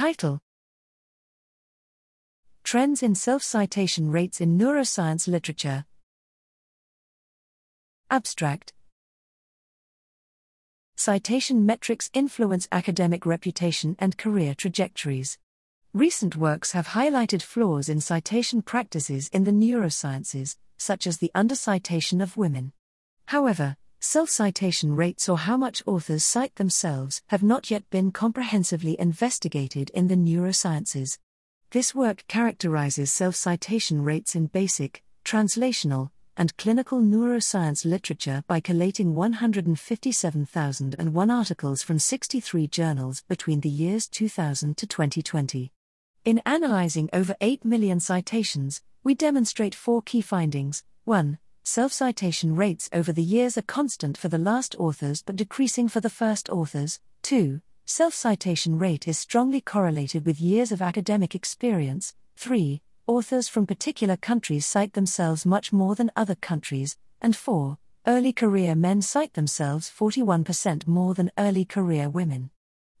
Title Trends in Self Citation Rates in Neuroscience Literature. Abstract Citation metrics influence academic reputation and career trajectories. Recent works have highlighted flaws in citation practices in the neurosciences, such as the undercitation of women. However, self citation rates or how much authors cite themselves have not yet been comprehensively investigated in the neurosciences. This work characterizes self citation rates in basic, translational, and clinical neuroscience literature by collating 157,001 articles from 63 journals between the years 2000 to 2020. In analyzing over 8 million citations, we demonstrate four key findings. 1. Self citation rates over the years are constant for the last authors but decreasing for the first authors. 2. Self citation rate is strongly correlated with years of academic experience. 3. Authors from particular countries cite themselves much more than other countries. And 4. Early career men cite themselves 41% more than early career women.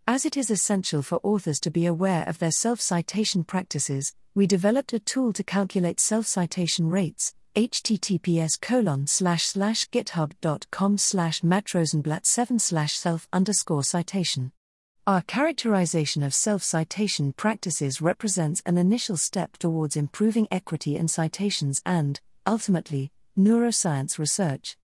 As it is essential for authors to be aware of their self citation practices, we developed a tool to calculate self citation rates. Https colon slash slash github.com slash mattrosenblatt 7 slash self underscore citation. Our characterization of self citation practices represents an initial step towards improving equity in citations and, ultimately, neuroscience research.